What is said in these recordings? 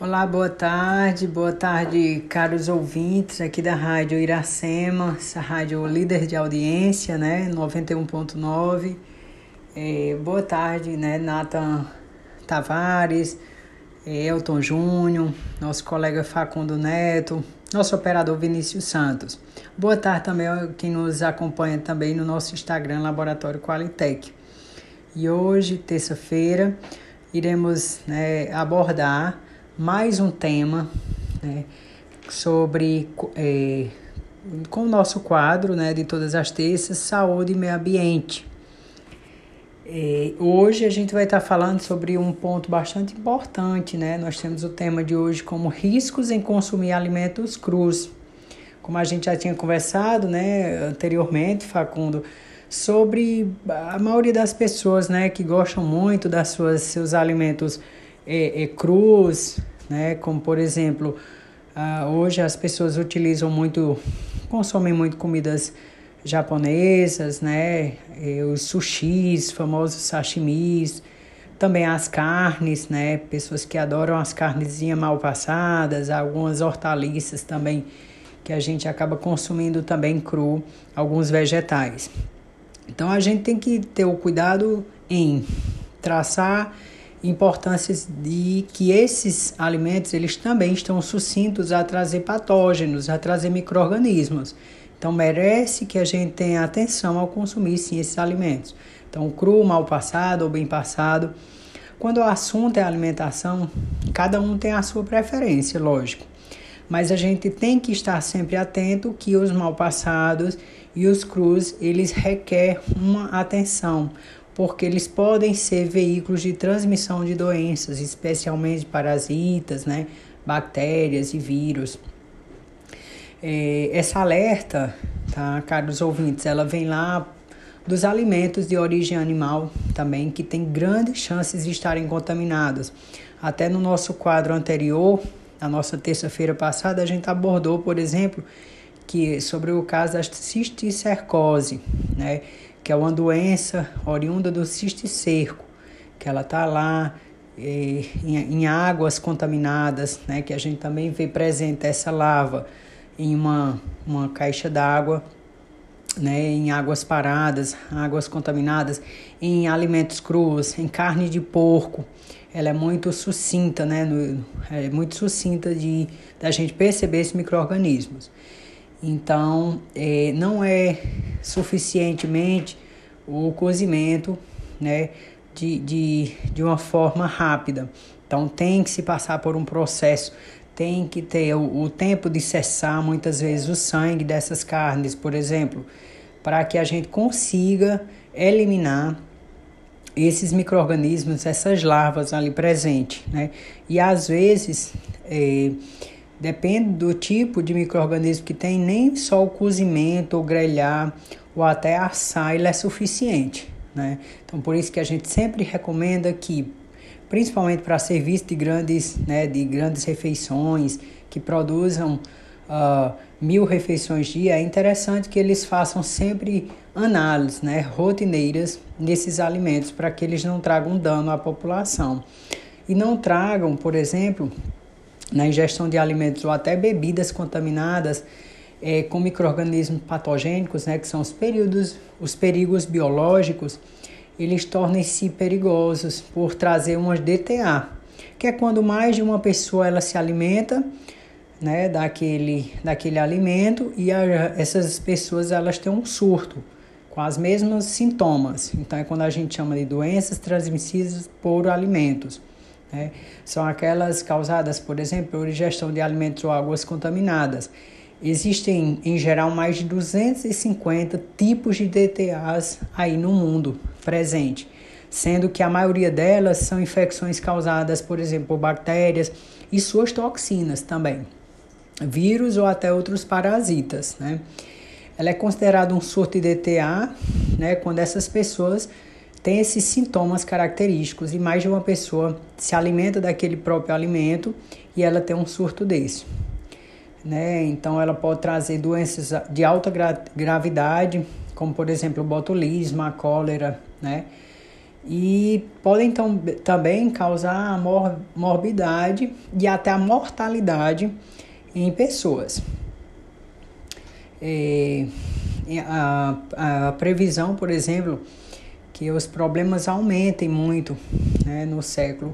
Olá, boa tarde, boa tarde, caros ouvintes aqui da Rádio Iracema, essa rádio líder de audiência, né, 91.9. É, boa tarde, né, Nathan Tavares, é, Elton Júnior, nosso colega Facundo Neto, nosso operador Vinícius Santos. Boa tarde também a quem nos acompanha também no nosso Instagram, Laboratório Qualitec. E hoje, terça-feira, iremos né, abordar mais um tema né, sobre é, com o nosso quadro né, de todas as terças, saúde e meio ambiente. É, hoje a gente vai estar falando sobre um ponto bastante importante, né? Nós temos o tema de hoje como riscos em consumir alimentos crus. Como a gente já tinha conversado, né, anteriormente, Facundo, sobre a maioria das pessoas, né, que gostam muito das suas seus alimentos é, é, crus, né? Como por exemplo, uh, hoje as pessoas utilizam muito, consomem muito comidas japonesas, né? E os sushis, famosos sashimis, também as carnes, né? Pessoas que adoram as carnezinhas mal passadas, algumas hortaliças também que a gente acaba consumindo também cru, alguns vegetais. Então a gente tem que ter o cuidado em traçar importâncias de que esses alimentos eles também estão sucintos a trazer patógenos, a trazer micro-organismos. Então merece que a gente tenha atenção ao consumir sim esses alimentos. Então cru, mal passado ou bem passado. Quando o assunto é alimentação, cada um tem a sua preferência, lógico. Mas a gente tem que estar sempre atento que os mal passados e os crus, eles requerem uma atenção, porque eles podem ser veículos de transmissão de doenças, especialmente parasitas, né, bactérias e vírus. É, essa alerta, tá, caros ouvintes, ela vem lá dos alimentos de origem animal também, que tem grandes chances de estarem contaminados. Até no nosso quadro anterior, na nossa terça-feira passada, a gente abordou, por exemplo, que sobre o caso da cisticercose, né? Que é uma doença oriunda do cisticerco, que ela está lá eh, em, em, águas contaminadas, né, que a gente também vê presente essa lava em uma, uma caixa d'água, né, em águas paradas, águas contaminadas, em alimentos crus, em carne de porco. Ela é muito sucinta, né, no, é muito sucinta de da gente perceber esses micro-organismos. Então, é, não é suficientemente o cozimento né, de, de, de uma forma rápida. Então, tem que se passar por um processo, tem que ter o, o tempo de cessar muitas vezes o sangue dessas carnes, por exemplo, para que a gente consiga eliminar esses micro-organismos, essas larvas ali presentes, né? E às vezes, é, Depende do tipo de microorganismo que tem, nem só o cozimento ou grelhar ou até assar ele é suficiente, né? Então por isso que a gente sempre recomenda que, principalmente para serviços de grandes, né, de grandes refeições que produzam uh, mil refeições dia, é interessante que eles façam sempre análises, né, rotineiras nesses alimentos para que eles não tragam dano à população e não tragam, por exemplo na ingestão de alimentos ou até bebidas contaminadas é, com micro-organismos patogênicos, né, que são os, períodos, os perigos biológicos, eles tornam-se perigosos por trazer umas DTA, que é quando mais de uma pessoa ela se alimenta né, daquele, daquele alimento e a, essas pessoas elas têm um surto com os mesmos sintomas. Então é quando a gente chama de doenças transmissíveis por alimentos. Né? São aquelas causadas, por exemplo, por ingestão de alimentos ou águas contaminadas. Existem, em geral, mais de 250 tipos de DTAs aí no mundo presente, sendo que a maioria delas são infecções causadas, por exemplo, por bactérias e suas toxinas também, vírus ou até outros parasitas, né? Ela é considerada um surto de DTA, né, quando essas pessoas tem esses sintomas característicos e mais de uma pessoa se alimenta daquele próprio alimento e ela tem um surto desse. Né? Então ela pode trazer doenças de alta gra gravidade, como por exemplo o botulismo, a cólera, né? e podem então, também causar mor morbidade e até a mortalidade em pessoas. É, a, a previsão, por exemplo, que os problemas aumentem muito né, no século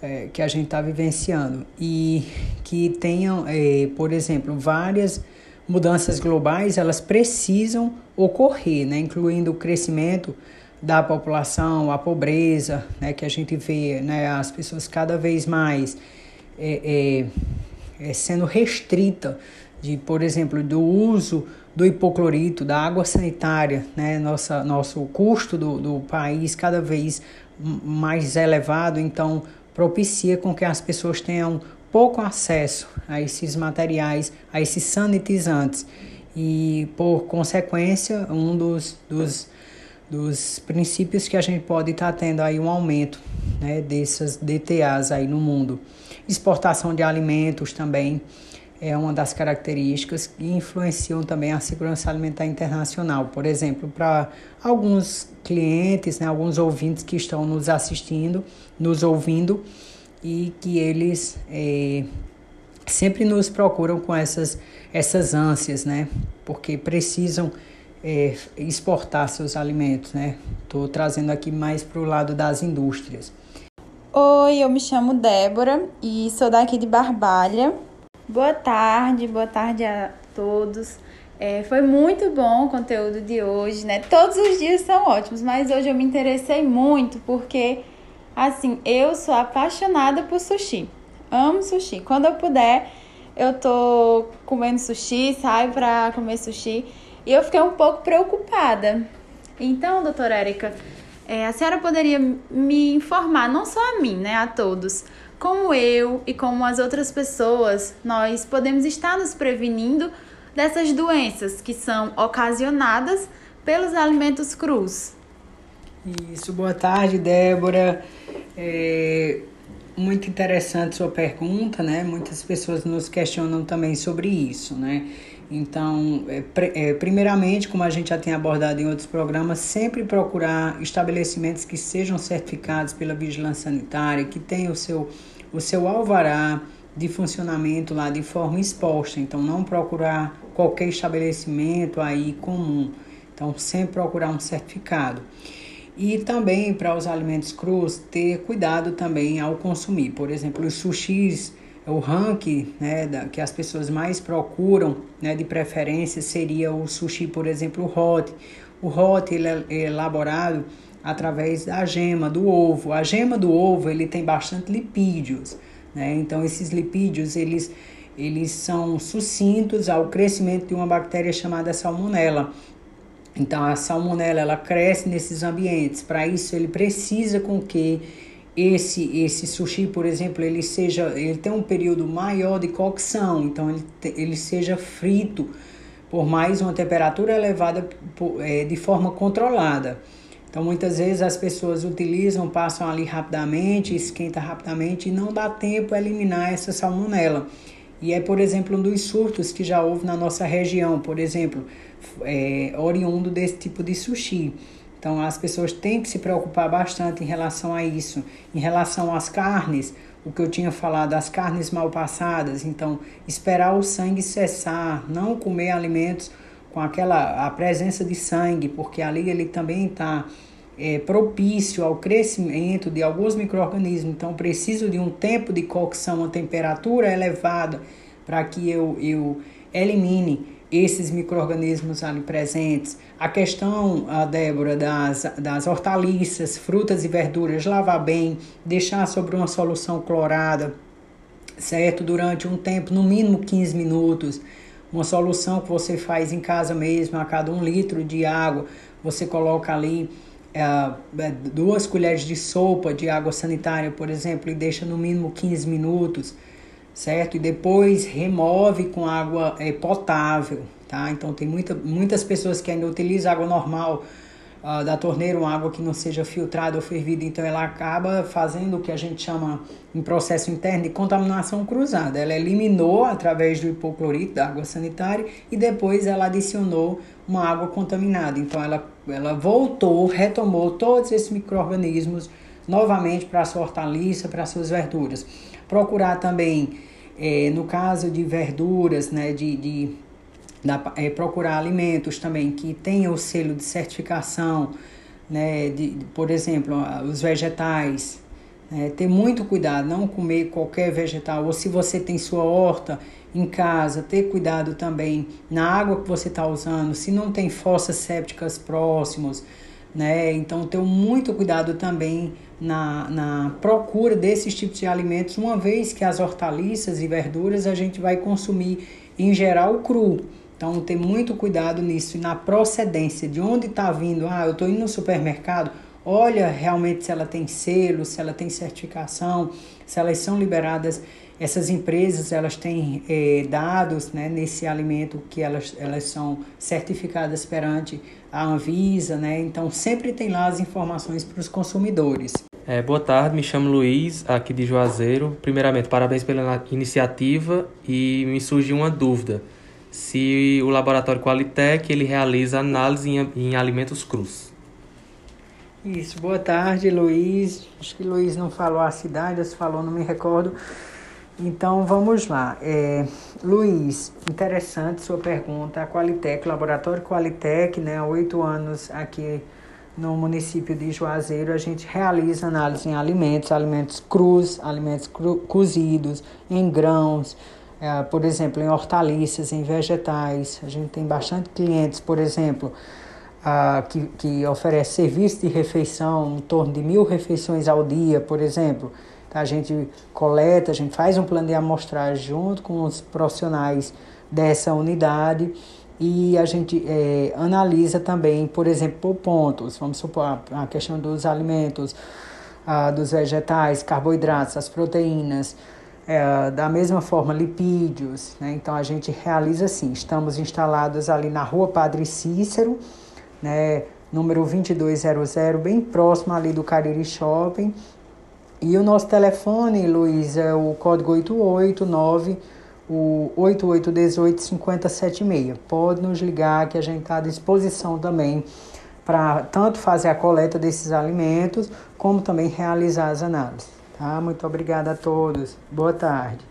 é, que a gente está vivenciando. E que tenham, é, por exemplo, várias mudanças globais, elas precisam ocorrer, né, incluindo o crescimento da população, a pobreza, né, que a gente vê, né, as pessoas cada vez mais é, é, é sendo restrita de, por exemplo, do uso do hipoclorito, da água sanitária, né, nossa, nosso custo do, do país cada vez mais elevado, então propicia com que as pessoas tenham pouco acesso a esses materiais, a esses sanitizantes. E, por consequência, um dos, dos, dos princípios que a gente pode estar tá tendo aí um aumento né, dessas DTAs aí no mundo. Exportação de alimentos também é uma das características que influenciam também a segurança alimentar internacional. Por exemplo, para alguns clientes, né, alguns ouvintes que estão nos assistindo, nos ouvindo, e que eles é, sempre nos procuram com essas, essas ânsias, né? Porque precisam é, exportar seus alimentos, né? Estou trazendo aqui mais para o lado das indústrias. Oi, eu me chamo Débora e sou daqui de Barbalha. Boa tarde, boa tarde a todos. É, foi muito bom o conteúdo de hoje, né? Todos os dias são ótimos, mas hoje eu me interessei muito porque Assim, eu sou apaixonada por sushi. Amo sushi. Quando eu puder, eu tô comendo sushi, saio pra comer sushi. E eu fiquei um pouco preocupada. Então, doutora Érica, é, a senhora poderia me informar, não só a mim, né, a todos, como eu e como as outras pessoas, nós podemos estar nos prevenindo dessas doenças que são ocasionadas pelos alimentos crus. Isso, boa tarde, Débora. É muito interessante sua pergunta, né? Muitas pessoas nos questionam também sobre isso, né? Então, é, é, primeiramente, como a gente já tem abordado em outros programas, sempre procurar estabelecimentos que sejam certificados pela vigilância sanitária, que tenham o seu, o seu alvará de funcionamento lá de forma exposta. Então, não procurar qualquer estabelecimento aí comum. Então, sempre procurar um certificado. E também para os alimentos crus, ter cuidado também ao consumir. Por exemplo, os sushis, o ranking né, da, que as pessoas mais procuram né, de preferência seria o sushi, por exemplo, o hot. O hot ele é elaborado através da gema do ovo. A gema do ovo ele tem bastante lipídios, né? Então esses lipídios eles eles são sucintos ao crescimento de uma bactéria chamada salmonella. Então a salmonela ela cresce nesses ambientes. Para isso ele precisa com que esse esse sushi, por exemplo, ele seja ele tem um período maior de cocção, então ele, ele seja frito por mais uma temperatura elevada por, é, de forma controlada. Então muitas vezes as pessoas utilizam, passam ali rapidamente, esquenta rapidamente e não dá tempo a eliminar essa salmonela. E é, por exemplo, um dos surtos que já houve na nossa região, por exemplo, é, oriundo desse tipo de sushi. Então, as pessoas têm que se preocupar bastante em relação a isso. Em relação às carnes, o que eu tinha falado, as carnes mal passadas, então, esperar o sangue cessar, não comer alimentos com aquela a presença de sangue, porque ali ele também está é, propício ao crescimento de alguns micro-organismos. Então, preciso de um tempo de cocção a temperatura elevada para que eu, eu elimine esses micro-organismos ali presentes. A questão, a Débora, das, das hortaliças, frutas e verduras, lavar bem, deixar sobre uma solução clorada, certo? Durante um tempo, no mínimo 15 minutos. Uma solução que você faz em casa mesmo, a cada um litro de água, você coloca ali é, duas colheres de sopa de água sanitária, por exemplo, e deixa no mínimo 15 minutos, certo? E depois remove com água é, potável, tá? Então tem muita, muitas pessoas que ainda utilizam água normal uh, da torneira uma água que não seja filtrada ou fervida, então ela acaba fazendo o que a gente chama em processo interno de contaminação cruzada. Ela eliminou através do hipoclorito da água sanitária e depois ela adicionou uma água contaminada. Então ela, ela voltou, retomou todos esses micro-organismos novamente para a sua hortaliça, para as suas verduras. Procurar também, é, no caso de verduras, né, de, de da, é, procurar alimentos também que tenham o selo de certificação, né, de, por exemplo, os vegetais, né, ter muito cuidado, não comer qualquer vegetal, ou se você tem sua horta em casa, ter cuidado também na água que você está usando, se não tem fossas sépticas próximos, né, então ter muito cuidado também na, na procura desses tipos de alimentos, uma vez que as hortaliças e verduras a gente vai consumir em geral cru. Então, ter muito cuidado nisso e na procedência, de onde está vindo. Ah, eu estou indo no supermercado, olha realmente se ela tem selo, se ela tem certificação, se elas são liberadas. Essas empresas, elas têm eh, dados né, nesse alimento que elas, elas são certificadas perante a Anvisa, né? Então, sempre tem lá as informações para os consumidores. É, boa tarde, me chamo Luiz, aqui de Juazeiro. Primeiramente, parabéns pela iniciativa e me surgiu uma dúvida se o laboratório Qualitec ele realiza análise em, em alimentos crus. Isso, boa tarde, Luiz. Acho que Luiz não falou a cidade, se falou, não me recordo. Então vamos lá. É, Luiz, interessante sua pergunta. A Qualitec, Laboratório Qualitec, né, há oito anos aqui no município de Juazeiro, a gente realiza análise em alimentos, alimentos crus, alimentos cru, cozidos, em grãos, é, por exemplo, em hortaliças, em vegetais. A gente tem bastante clientes, por exemplo, que, que oferece serviço de refeição, em torno de mil refeições ao dia, por exemplo. A gente coleta, a gente faz um plano de amostragem junto com os profissionais dessa unidade e a gente é, analisa também, por exemplo, pontos. Vamos supor a questão dos alimentos, uh, dos vegetais, carboidratos, as proteínas é, da mesma forma, lipídios. Né? Então, a gente realiza assim: estamos instalados ali na rua Padre Cícero, né? número 2200, bem próximo ali do Cariri Shopping. E o nosso telefone, Luiz, é o código 889 o 8818 5076. Pode nos ligar que a gente está à disposição também para tanto fazer a coleta desses alimentos, como também realizar as análises. Tá? Muito obrigada a todos. Boa tarde.